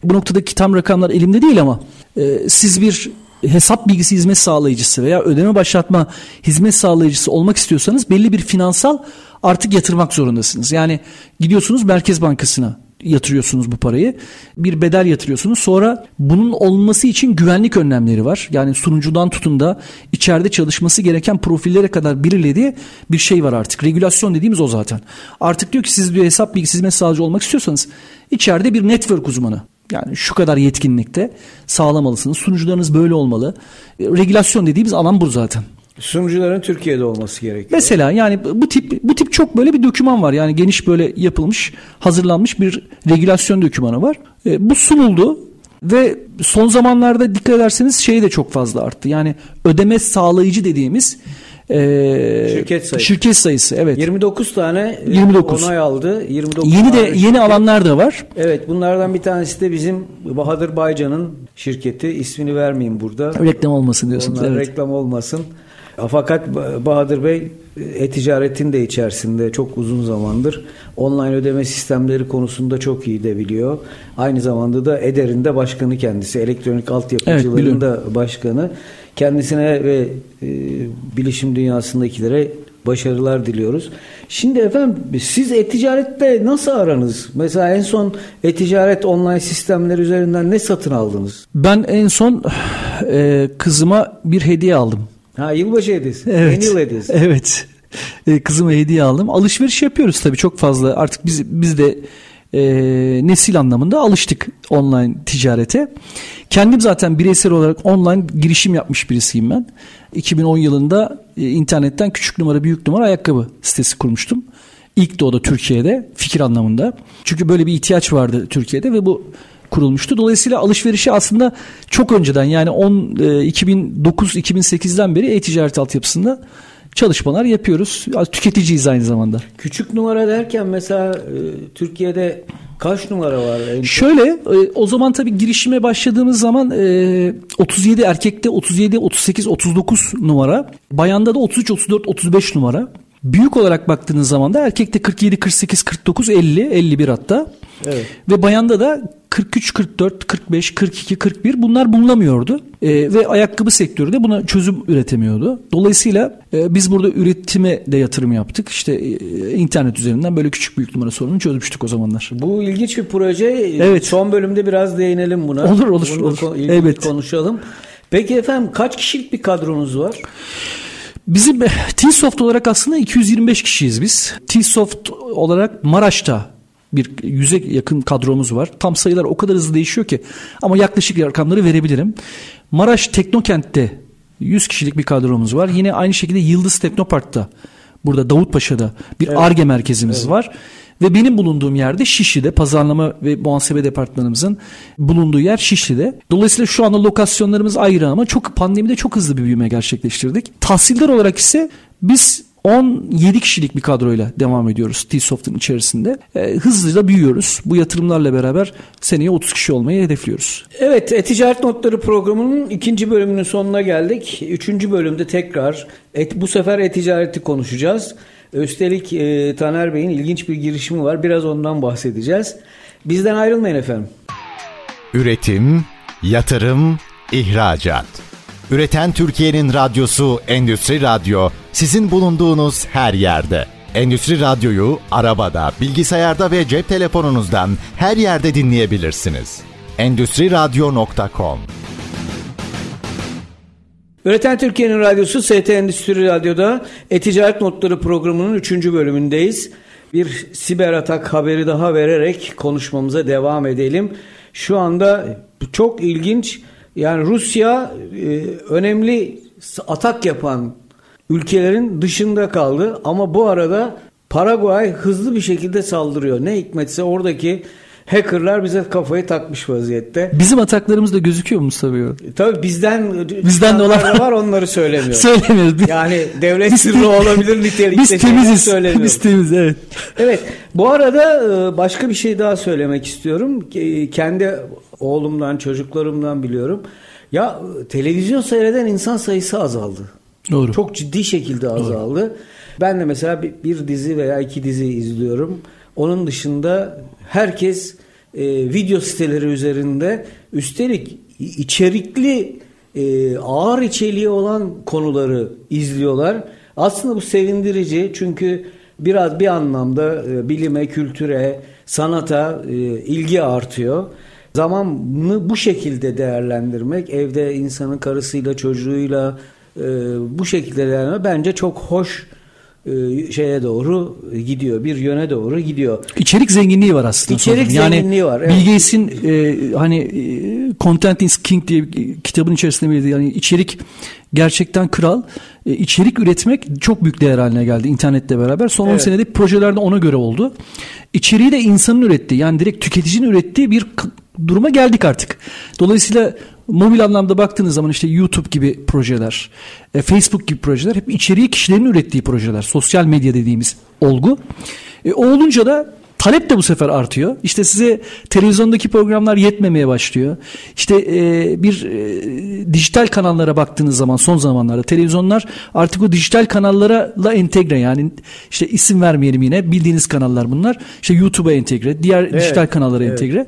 bu noktadaki tam rakamlar elimde değil ama e, siz bir hesap bilgisi hizmet sağlayıcısı veya ödeme başlatma hizmet sağlayıcısı olmak istiyorsanız belli bir finansal artık yatırmak zorundasınız. Yani gidiyorsunuz Merkez Bankası'na yatırıyorsunuz bu parayı. Bir bedel yatırıyorsunuz. Sonra bunun olması için güvenlik önlemleri var. Yani sunucudan tutun da içeride çalışması gereken profillere kadar belirlediği bir şey var artık. Regülasyon dediğimiz o zaten. Artık diyor ki siz bir hesap bilgisi hizmet sağlayıcı olmak istiyorsanız içeride bir network uzmanı yani şu kadar yetkinlikte sağlamalısınız. Sunucularınız böyle olmalı. Regülasyon dediğimiz alan bu zaten. Sunucuların Türkiye'de olması gerekiyor. Mesela yani bu tip bu tip çok böyle bir doküman var. Yani geniş böyle yapılmış, hazırlanmış bir regülasyon dokümanı var. E, bu sunuldu ve son zamanlarda dikkat ederseniz şey de çok fazla arttı. Yani ödeme sağlayıcı dediğimiz e, şirket sayısı. Şirket sayısı evet. 29 tane 29. onay aldı. 29 yeni de yeni şirket. alanlar da var. Evet, bunlardan bir tanesi de bizim Bahadır Baycan'ın şirketi. İsmini vermeyeyim burada. Reklam olmasın diyorsunuz. Onlar evet. Reklam olmasın. Fakat Bahadır Bey e-ticaretin de içerisinde çok uzun zamandır online ödeme sistemleri konusunda çok iyi de biliyor. Aynı zamanda da Eder'in de başkanı kendisi. Elektronik altyapıcıların evet, da başkanı. Kendisine ve e, bilişim dünyasındakilere başarılar diliyoruz. Şimdi efendim siz e-ticarette nasıl aranız? Mesela en son e-ticaret online sistemler üzerinden ne satın aldınız? Ben en son e, kızıma bir hediye aldım. Ha yılbaşı hediyesi. <laughs> Evet. Yeni yıl hediyesi. Evet. E, kızıma hediye aldım. Alışveriş yapıyoruz tabii çok fazla. Artık biz biz de e, nesil anlamında alıştık online ticarete. Kendim zaten bireysel olarak online girişim yapmış birisiyim ben. 2010 yılında e, internetten küçük numara büyük numara ayakkabı sitesi kurmuştum. İlk de o da Türkiye'de fikir anlamında. Çünkü böyle bir ihtiyaç vardı Türkiye'de ve bu kurulmuştu. Dolayısıyla alışverişi aslında çok önceden yani 10 2009-2008'den beri e-ticaret altyapısında çalışmalar yapıyoruz. Tüketiciyiz aynı zamanda. Küçük numara derken mesela e, Türkiye'de kaç numara var? Şöyle e, o zaman tabii girişime başladığımız zaman 37 e, erkekte 37, 38, 39 numara. Bayanda da 33, 34, 35 numara. Büyük olarak baktığınız zaman da erkekte 47, 48, 49, 50, 51 hatta. Evet. Ve bayanda da 43, 44, 45, 42, 41 bunlar bulunamıyordu. E, ve ayakkabı sektörü de buna çözüm üretemiyordu. Dolayısıyla e, biz burada üretime de yatırım yaptık. İşte e, internet üzerinden böyle küçük büyük numara sorununu çözmüştük o zamanlar. Bu ilginç bir proje. Evet. Son bölümde biraz değinelim buna. Olur olur. Bunu olur. Evet. konuşalım. Peki efendim kaç kişilik bir kadronuz var? Bizim T-Soft olarak aslında 225 kişiyiz biz. T-Soft olarak Maraş'ta bir yüze yakın kadromuz var. Tam sayılar o kadar hızlı değişiyor ki ama yaklaşık rakamları verebilirim. Maraş Teknokent'te 100 kişilik bir kadromuz var. Yine aynı şekilde Yıldız Teknopark'ta burada Davutpaşa'da bir ARGE evet. merkezimiz evet. var. Ve benim bulunduğum yerde Şişli'de pazarlama ve muhasebe departmanımızın bulunduğu yer Şişli'de. Dolayısıyla şu anda lokasyonlarımız ayrı ama çok pandemide çok hızlı bir büyüme gerçekleştirdik. Tahsiller olarak ise biz 17 kişilik bir kadroyla devam ediyoruz T-Soft'un içerisinde. E, hızlıca büyüyoruz. Bu yatırımlarla beraber seneye 30 kişi olmayı hedefliyoruz. Evet, e-ticaret notları programının ikinci bölümünün sonuna geldik. Üçüncü bölümde tekrar et, bu sefer e-ticareti konuşacağız. Üstelik e, Taner Bey'in ilginç bir girişimi var. Biraz ondan bahsedeceğiz. Bizden ayrılmayın efendim. Üretim, yatırım, ihracat. Üreten Türkiye'nin radyosu Endüstri Radyo sizin bulunduğunuz her yerde. Endüstri Radyo'yu arabada, bilgisayarda ve cep telefonunuzdan her yerde dinleyebilirsiniz. Endüstri Radyo.com Üreten Türkiye'nin radyosu ST Endüstri Radyo'da E-Ticaret Notları programının 3. bölümündeyiz. Bir siber atak haberi daha vererek konuşmamıza devam edelim. Şu anda çok ilginç yani Rusya e, önemli atak yapan ülkelerin dışında kaldı ama bu arada Paraguay hızlı bir şekilde saldırıyor. Ne hikmetse oradaki hackerlar bize kafayı takmış vaziyette. Bizim ataklarımız da gözüküyor mu Mustafa Bey? Tabii bizden bizden de olan <laughs> var onları söylemiyoruz. Söylemiyoruz. Yani devlet biz, sırrı olabilir nitelikte. Biz temiziz. Biz temiz evet. Evet. Bu arada e, başka bir şey daha söylemek istiyorum. Kendi oğlumdan, çocuklarımdan biliyorum. Ya televizyon seyreden insan sayısı azaldı. Doğru. Çok ciddi şekilde azaldı. Doğru. Ben de mesela bir dizi veya iki dizi izliyorum. Onun dışında herkes e, video siteleri üzerinde üstelik içerikli e, ağır içeriği olan konuları izliyorlar. Aslında bu sevindirici çünkü biraz bir anlamda e, bilime, kültüre, sanata e, ilgi artıyor. Zamanını bu şekilde değerlendirmek, evde insanın karısıyla, çocuğuyla e, bu şekilde değerlendirmek bence çok hoş şeye doğru gidiyor. Bir yöne doğru gidiyor. İçerik zenginliği var aslında. İçerik yani zenginliği var. Evet. Bill Gates'in e, hani e, Content is King diye kitabın içerisinde bir yani içerik gerçekten kral. E, içerik üretmek çok büyük değer haline geldi internetle beraber. Son 10 evet. senede projelerde ona göre oldu. İçeriği de insanın ürettiği yani direkt tüketicinin ürettiği bir duruma geldik artık. Dolayısıyla mobil anlamda baktığınız zaman işte YouTube gibi projeler, e, Facebook gibi projeler hep içeriği kişilerin ürettiği projeler. Sosyal medya dediğimiz olgu. E, o olunca da Talep de bu sefer artıyor. İşte size televizyondaki programlar yetmemeye başlıyor. İşte e, bir e, dijital kanallara baktığınız zaman son zamanlarda televizyonlar artık o dijital kanallara entegre yani işte isim vermeyelim yine bildiğiniz kanallar bunlar. İşte YouTube'a entegre, diğer evet, dijital kanallara evet. entegre.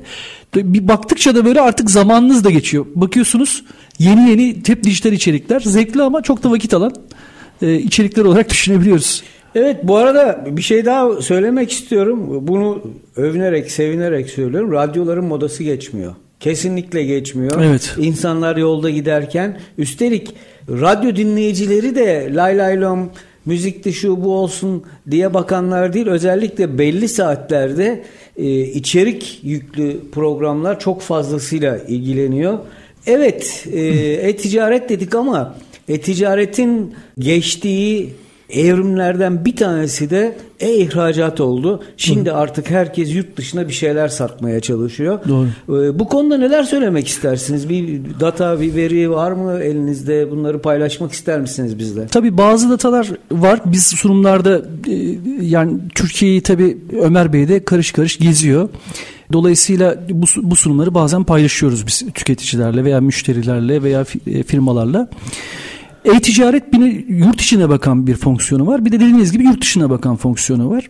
Bir baktıkça da böyle artık zamanınız da geçiyor. Bakıyorsunuz yeni yeni hep dijital içerikler zevkli ama çok da vakit alan e, içerikler olarak <laughs> düşünebiliyoruz. Evet bu arada bir şey daha söylemek istiyorum. Bunu övünerek, sevinerek söylüyorum. Radyoların modası geçmiyor. Kesinlikle geçmiyor. Evet. İnsanlar yolda giderken üstelik radyo dinleyicileri de lay lay lom müzikte şu bu olsun diye bakanlar değil. Özellikle belli saatlerde e, içerik yüklü programlar çok fazlasıyla ilgileniyor. Evet, e, <laughs> e-ticaret dedik ama e-ticaretin geçtiği evrimlerden bir tanesi de e-ihracat oldu. Şimdi Hı. artık herkes yurt dışına bir şeyler satmaya çalışıyor. Doğru. Ee, bu konuda neler söylemek istersiniz? Bir data, bir veri var mı elinizde? Bunları paylaşmak ister misiniz bizle? Tabii bazı datalar var. Biz sunumlarda e, yani Türkiye'yi tabii Ömer Bey de karış karış geziyor. Dolayısıyla bu, bu sunumları bazen paylaşıyoruz biz tüketicilerle veya müşterilerle veya e, firmalarla. E-ticaret bir yurt içine bakan bir fonksiyonu var. Bir de dediğiniz gibi yurt dışına bakan fonksiyonu var.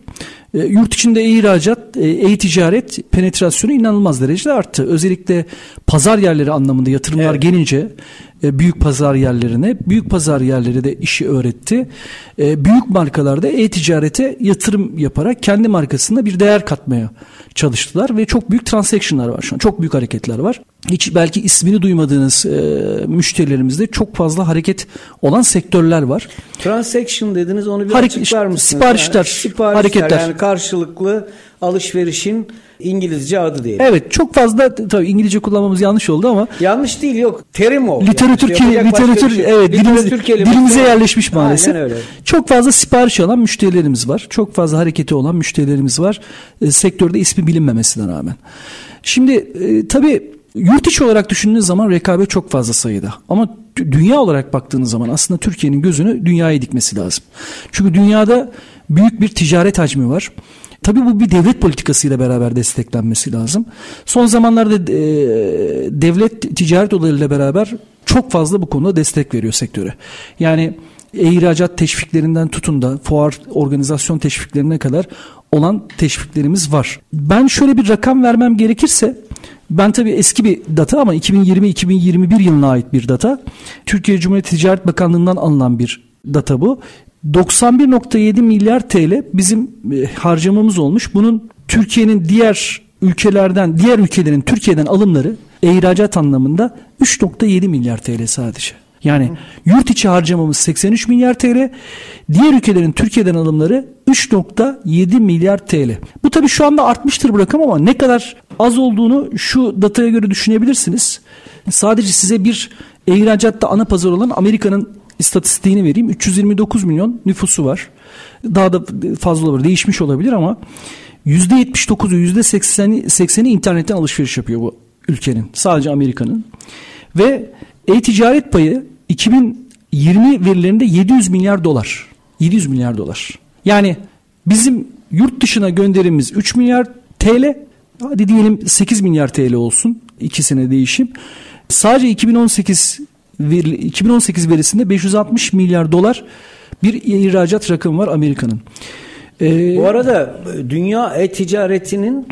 E, yurt içinde e-ihracat, e, e-ticaret penetrasyonu inanılmaz derecede arttı. Özellikle pazar yerleri anlamında yatırımlar evet. gelince e, büyük pazar yerlerine, büyük pazar yerleri de işi öğretti. E, büyük markalarda e-ticarete yatırım yaparak kendi markasında bir değer katmaya çalıştılar ve çok büyük transaction'lar var şu an. Çok büyük hareketler var. Hiç belki ismini duymadığınız e, müşterilerimizde çok fazla hareket olan sektörler var. Transaction dediniz onu bir Hareket, açıklar mısınız? Siparişler, yani, siparişler, hareketler. Yani karşılıklı alışverişin İngilizce adı diyelim. Evet çok fazla tabii İngilizce kullanmamız yanlış oldu ama. Yanlış değil yok terim o. Literatür, yani. Şey literatür şey. evet dilimize, dilimize yerleşmiş maalesef. Aynen öyle. Çok fazla sipariş alan müşterilerimiz var. Çok fazla hareketi olan müşterilerimiz var. E, sektörde ismi bilinmemesine rağmen. Şimdi e, tabii yurt içi olarak düşündüğünüz zaman rekabet çok fazla sayıda. Ama dünya olarak baktığınız zaman aslında Türkiye'nin gözünü dünyaya dikmesi lazım. Çünkü dünyada büyük bir ticaret hacmi var. Tabii bu bir devlet politikasıyla beraber desteklenmesi lazım. Son zamanlarda e, devlet ticaret odalarıyla beraber çok fazla bu konuda destek veriyor sektöre. Yani e-ihracat teşviklerinden tutun da fuar organizasyon teşviklerine kadar olan teşviklerimiz var. Ben şöyle bir rakam vermem gerekirse ben tabii eski bir data ama 2020-2021 yılına ait bir data. Türkiye Cumhuriyeti Ticaret Bakanlığı'ndan alınan bir data bu. 91.7 milyar TL bizim e, harcamamız olmuş. Bunun Türkiye'nin diğer ülkelerden, diğer ülkelerin Türkiye'den alımları ihracat anlamında 3.7 milyar TL sadece. Yani yurt içi harcamamız 83 milyar TL. Diğer ülkelerin Türkiye'den alımları 3.7 milyar TL. Bu tabii şu anda artmıştır bu rakam ama ne kadar az olduğunu şu dataya göre düşünebilirsiniz. Sadece size bir ihracatta ana pazar olan Amerika'nın istatistiğini vereyim. 329 milyon nüfusu var. Daha da fazla olabilir, değişmiş olabilir ama %79'u %80'i 80'i internetten alışveriş yapıyor bu ülkenin. Sadece Amerika'nın. Ve e-ticaret payı 2020 verilerinde 700 milyar dolar. 700 milyar dolar. Yani bizim yurt dışına gönderimiz 3 milyar TL. Hadi diyelim 8 milyar TL olsun. ikisine değişim. Sadece 2018 veri, 2018 verisinde 560 milyar dolar bir ihracat rakamı var Amerika'nın. Ee, Bu arada dünya e-ticaretinin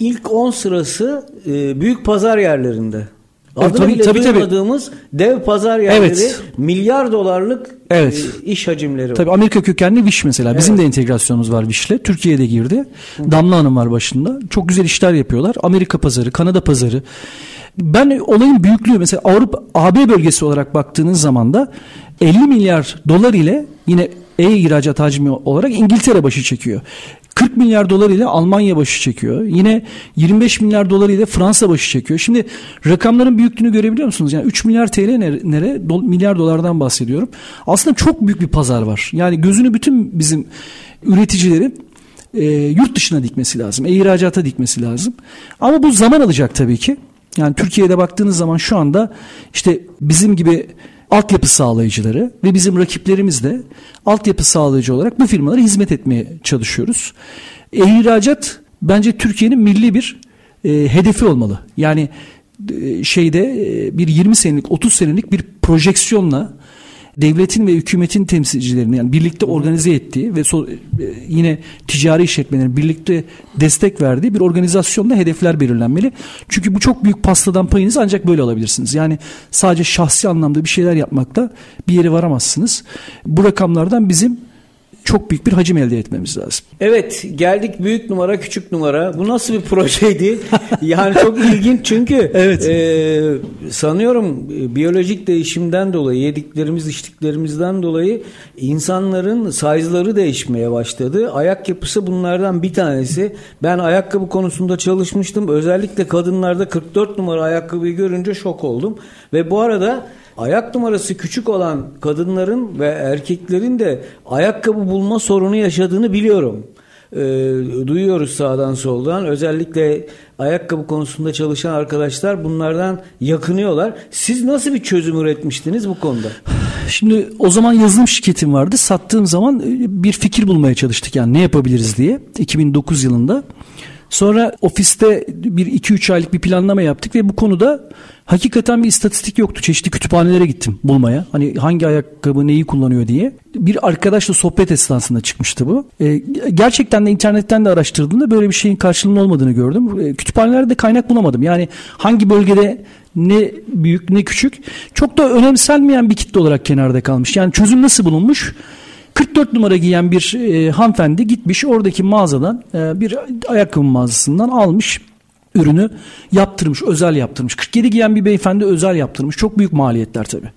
ilk 10 sırası e, büyük pazar yerlerinde. Adını tabii, bile tabii, duymadığımız tabii. dev pazar yerleri evet. milyar dolarlık evet. e, iş hacimleri var. Tabii Amerika kökenli Wish mesela. Bizim evet. de entegrasyonumuz var Wish'le. Türkiye'de girdi. Hı. Damla Hanım var başında. Çok güzel işler yapıyorlar. Amerika pazarı, Kanada pazarı. Ben olayın büyüklüğü mesela Avrupa AB bölgesi olarak baktığınız zaman da 50 milyar dolar ile yine e-ihracat hacmi olarak İngiltere başı çekiyor. 40 milyar dolar ile Almanya başı çekiyor. Yine 25 milyar dolar ile Fransa başı çekiyor. Şimdi rakamların büyüklüğünü görebiliyor musunuz? Yani 3 milyar TL nere, do, milyar dolardan bahsediyorum. Aslında çok büyük bir pazar var. Yani gözünü bütün bizim üreticilerin e, yurt dışına dikmesi lazım. E-ihracata dikmesi lazım. Ama bu zaman alacak tabii ki. Yani Türkiye'de baktığınız zaman şu anda işte bizim gibi altyapı sağlayıcıları ve bizim rakiplerimiz de altyapı sağlayıcı olarak bu firmalara hizmet etmeye çalışıyoruz. E-ihracat bence Türkiye'nin milli bir e, hedefi olmalı. Yani e, şeyde e, bir 20 senelik 30 senelik bir projeksiyonla devletin ve hükümetin temsilcilerini yani birlikte organize ettiği ve so, e, yine ticari işletmelerin birlikte destek verdiği bir organizasyonda hedefler belirlenmeli. Çünkü bu çok büyük pastadan payınızı ancak böyle alabilirsiniz. Yani sadece şahsi anlamda bir şeyler yapmakta bir yere varamazsınız. Bu rakamlardan bizim çok büyük bir hacim elde etmemiz lazım. Evet geldik büyük numara küçük numara. Bu nasıl bir projeydi? <laughs> yani çok ilginç çünkü evet. e, sanıyorum e, biyolojik değişimden dolayı yediklerimiz içtiklerimizden dolayı insanların size'ları değişmeye başladı. Ayak yapısı bunlardan bir tanesi. Ben ayakkabı konusunda çalışmıştım. Özellikle kadınlarda 44 numara ayakkabıyı görünce şok oldum. Ve bu arada ayak numarası küçük olan kadınların ve erkeklerin de ayakkabı bulma sorunu yaşadığını biliyorum. E, duyuyoruz sağdan soldan. Özellikle ayakkabı konusunda çalışan arkadaşlar bunlardan yakınıyorlar. Siz nasıl bir çözüm üretmiştiniz bu konuda? Şimdi o zaman yazılım şirketim vardı. Sattığım zaman e, bir fikir bulmaya çalıştık yani ne yapabiliriz diye 2009 yılında. Sonra ofiste bir iki üç aylık bir planlama yaptık ve bu konuda hakikaten bir istatistik yoktu. Çeşitli kütüphanelere gittim bulmaya. Hani hangi ayakkabı neyi kullanıyor diye. Bir arkadaşla sohbet esnasında çıkmıştı bu. E, gerçekten de internetten de araştırdığımda böyle bir şeyin karşılığının olmadığını gördüm. E, kütüphanelerde kaynak bulamadım. Yani hangi bölgede ne büyük ne küçük çok da önemsenmeyen bir kitle olarak kenarda kalmış. Yani çözüm nasıl bulunmuş? 44 numara giyen bir e, hanımefendi gitmiş oradaki mağazadan e, bir ayakkabı mağazasından almış ürünü yaptırmış, özel yaptırmış. 47 giyen bir beyefendi özel yaptırmış. Çok büyük maliyetler tabii.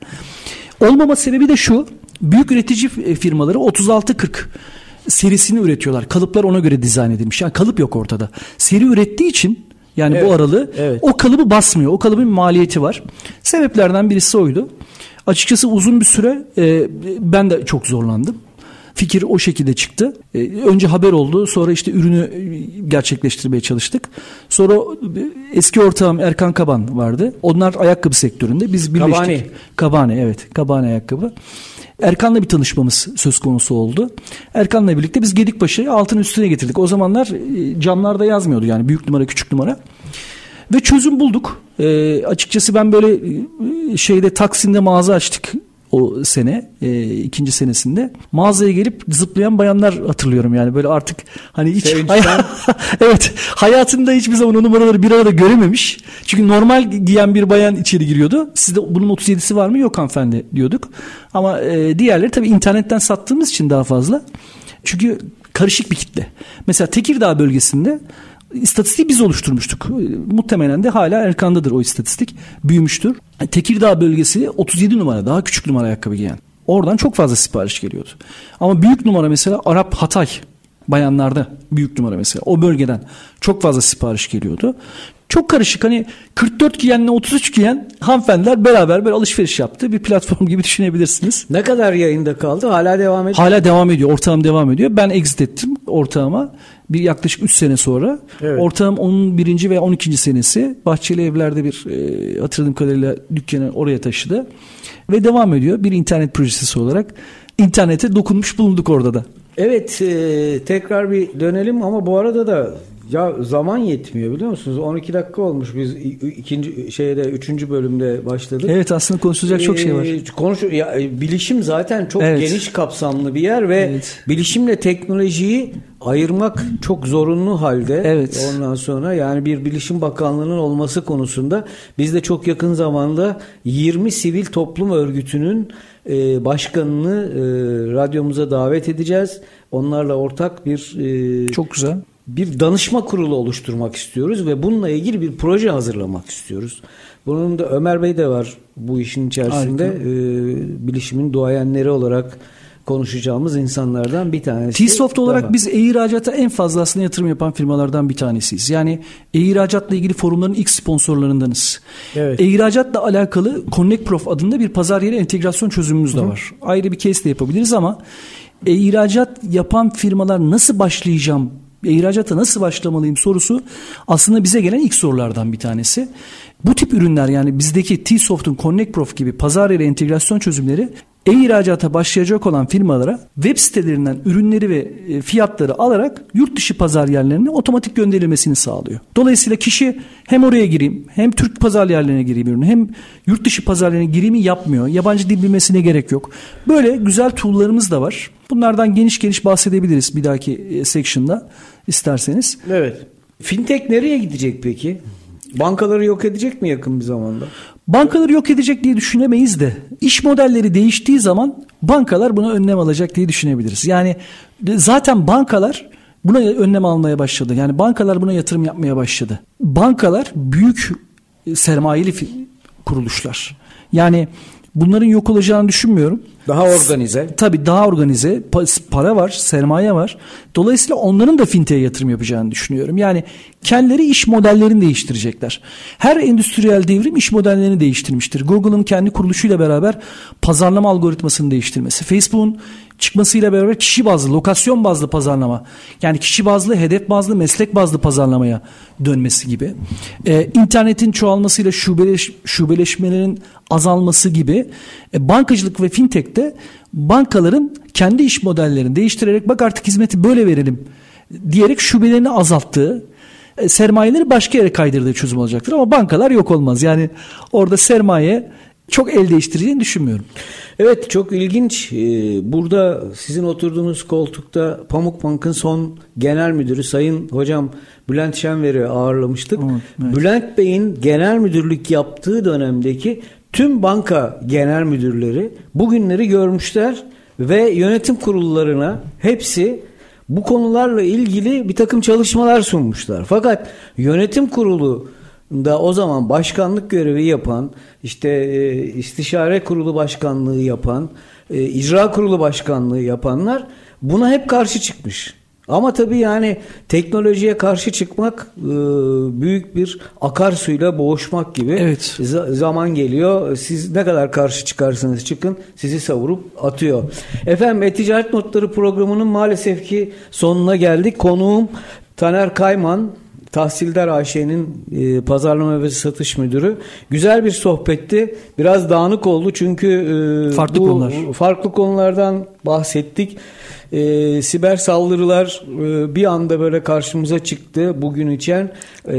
Olmama sebebi de şu. Büyük üretici e, firmaları 36-40 serisini üretiyorlar. Kalıplar ona göre dizayn edilmiş. Yani kalıp yok ortada. Seri ürettiği için yani evet, bu aralığı evet. o kalıbı basmıyor. O kalıbın maliyeti var. Sebeplerden birisi oydu. Açıkçası uzun bir süre e, ben de çok zorlandım. Fikir o şekilde çıktı. E, önce haber oldu. Sonra işte ürünü gerçekleştirmeye çalıştık. Sonra eski ortağım Erkan Kaban vardı. Onlar ayakkabı sektöründe. Biz birleştik. Kabani. Kabani evet. Kabani ayakkabı. Erkan'la bir tanışmamız söz konusu oldu. Erkan'la birlikte biz Gedikbaşı'yı altın üstüne getirdik. O zamanlar e, camlarda yazmıyordu yani büyük numara küçük numara. Ve çözüm bulduk. E, açıkçası ben böyle e, şeyde Taksim'de mağaza açtık o sene e, ikinci senesinde mağazaya gelip zıplayan bayanlar hatırlıyorum yani. Böyle artık hani hiç hay- <laughs> evet hayatında hiçbir zaman o numaraları bir arada görememiş. Çünkü normal giyen bir bayan içeri giriyordu. Sizde bunun 37'si var mı? Yok hanımefendi diyorduk. Ama e, diğerleri tabii internetten sattığımız için daha fazla. Çünkü karışık bir kitle. Mesela Tekirdağ bölgesinde İstatistiği biz oluşturmuştuk. Muhtemelen de hala Erkan'dadır o istatistik. Büyümüştür. Tekirdağ bölgesi 37 numara daha küçük numara ayakkabı giyen. Oradan çok fazla sipariş geliyordu. Ama büyük numara mesela Arap Hatay bayanlarda büyük numara mesela o bölgeden çok fazla sipariş geliyordu. Çok karışık hani 44 giyenle 33 giyen hanımefendiler beraber böyle alışveriş yaptı. Bir platform gibi düşünebilirsiniz. Ne kadar yayında kaldı? Hala devam ediyor. Hala devam ediyor. Ortağım devam ediyor. Ben exit ettim ortağıma. Bir yaklaşık 3 sene sonra. Evet. Ortağım onun birinci ve 12. senesi. Bahçeli evlerde bir e, hatırladığım kadarıyla dükkanı oraya taşıdı. Ve devam ediyor. Bir internet projesi olarak. internete dokunmuş bulunduk orada da. Evet e, tekrar bir dönelim ama bu arada da ya zaman yetmiyor biliyor musunuz? 12 dakika olmuş biz ikinci şeyde üçüncü bölümde başladık. Evet aslında konuşulacak ee, çok şey var. Ee, konuş ya e, bilişim zaten çok evet. geniş kapsamlı bir yer ve evet. bilişimle teknolojiyi ayırmak çok zorunlu halde. Evet. Ondan sonra yani bir bilişim bakanlığının olması konusunda biz de çok yakın zamanda 20 sivil toplum örgütünün e, başkanını e, radyomuza davet edeceğiz. Onlarla ortak bir e, çok güzel bir danışma kurulu oluşturmak istiyoruz ve bununla ilgili bir proje hazırlamak istiyoruz. Bunun da Ömer Bey de var bu işin içerisinde. E, bilişimin duayenleri olarak konuşacağımız insanlardan bir tanesi. T-Soft olarak biz e-ihracata en fazla aslında yatırım yapan firmalardan bir tanesiyiz. Yani e-ihracatla ilgili forumların ilk sponsorlarındanız. Evet. E-ihracatla alakalı Connect Prof adında bir pazar yeri entegrasyon çözümümüz de Hı. var. Ayrı bir case de yapabiliriz ama e-ihracat yapan firmalar nasıl başlayacağım ihracata nasıl başlamalıyım sorusu aslında bize gelen ilk sorulardan bir tanesi. Bu tip ürünler yani bizdeki T-Soft'un Connect Prof gibi pazar yeri entegrasyon çözümleri e-ihracata başlayacak olan firmalara web sitelerinden ürünleri ve e, fiyatları alarak yurt dışı pazar yerlerine otomatik gönderilmesini sağlıyor. Dolayısıyla kişi hem oraya gireyim hem Türk pazar yerlerine gireyim ürünü hem yurt dışı pazar yerlerine gireyim yapmıyor. Yabancı dil bilmesine gerek yok. Böyle güzel tool'larımız da var. Bunlardan geniş geniş bahsedebiliriz bir dahaki e, section'da isterseniz. Evet. Fintech nereye gidecek peki? Bankaları yok edecek mi yakın bir zamanda? Bankaları yok edecek diye düşünemeyiz de iş modelleri değiştiği zaman bankalar buna önlem alacak diye düşünebiliriz. Yani zaten bankalar buna önlem almaya başladı. Yani bankalar buna yatırım yapmaya başladı. Bankalar büyük sermayeli kuruluşlar. Yani bunların yok olacağını düşünmüyorum. Daha organize. Tabii daha organize. Para var, sermaye var. Dolayısıyla onların da fintech'e yatırım yapacağını düşünüyorum. Yani kendileri iş modellerini değiştirecekler. Her endüstriyel devrim iş modellerini değiştirmiştir. Google'ın kendi kuruluşuyla beraber pazarlama algoritmasını değiştirmesi. Facebook'un çıkmasıyla beraber kişi bazlı, lokasyon bazlı pazarlama. Yani kişi bazlı, hedef bazlı, meslek bazlı pazarlamaya dönmesi gibi. Ee, internetin çoğalmasıyla şubeleş, şubeleşmelerin azalması gibi. E, bankacılık ve fintech'te bankaların kendi iş modellerini değiştirerek bak artık hizmeti böyle verelim diyerek şubelerini azalttığı e, sermayeleri başka yere kaydırdığı çözüm olacaktır ama bankalar yok olmaz. Yani orada sermaye çok el değiştireceğini düşünmüyorum. Evet çok ilginç. Ee, burada sizin oturduğunuz koltukta Pamuk Bank'ın son genel müdürü Sayın Hocam Bülent Şenver'i ağırlamıştık. Evet, evet. Bülent Bey'in genel müdürlük yaptığı dönemdeki tüm banka genel müdürleri bugünleri görmüşler ve yönetim kurullarına hepsi bu konularla ilgili bir takım çalışmalar sunmuşlar. Fakat yönetim kurulu da o zaman başkanlık görevi yapan, işte e, istişare kurulu başkanlığı yapan, e, icra kurulu başkanlığı yapanlar buna hep karşı çıkmış. Ama tabii yani teknolojiye karşı çıkmak e, büyük bir akarsuyla boğuşmak gibi. Evet. zaman geliyor. Siz ne kadar karşı çıkarsanız çıkın sizi savurup atıyor. Efendim E-Ticaret Notları programının maalesef ki sonuna geldik. Konuğum Taner Kayman, Tahsildar Ayşe'nin e, pazarlama ve satış müdürü. Güzel bir sohbetti. Biraz dağınık oldu çünkü e, farklı bu konular. farklı konulardan bahsettik. E, siber saldırılar e, bir anda böyle karşımıza çıktı bugün için. E,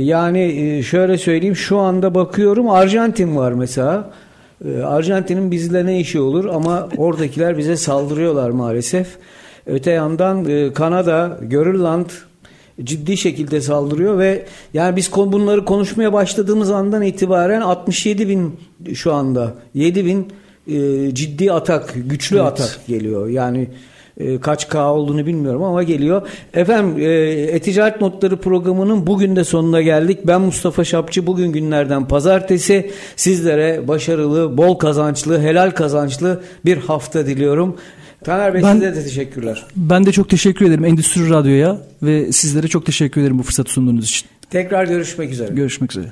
yani e, şöyle söyleyeyim şu anda bakıyorum Arjantin var mesela. E, Arjantin'in bizle ne işi olur ama oradakiler bize saldırıyorlar maalesef. Öte yandan e, Kanada, Grönland ciddi şekilde saldırıyor ve yani biz bunları konuşmaya başladığımız andan itibaren 67 bin şu anda 7 bin e, ciddi atak, güçlü evet. atak geliyor. Yani E, kaç K olduğunu bilmiyorum ama geliyor. Efendim e, E-Ticaret Notları programının bugün de sonuna geldik. Ben Mustafa Şapçı. Bugün günlerden pazartesi. Sizlere başarılı, bol kazançlı, helal kazançlı bir hafta diliyorum. Taner Bey Ben- size de teşekkürler. Ben de çok teşekkür ederim Endüstri Radyo'ya ve sizlere çok teşekkür ederim bu fırsatı sunduğunuz için. Tekrar görüşmek üzere. Görüşmek üzere.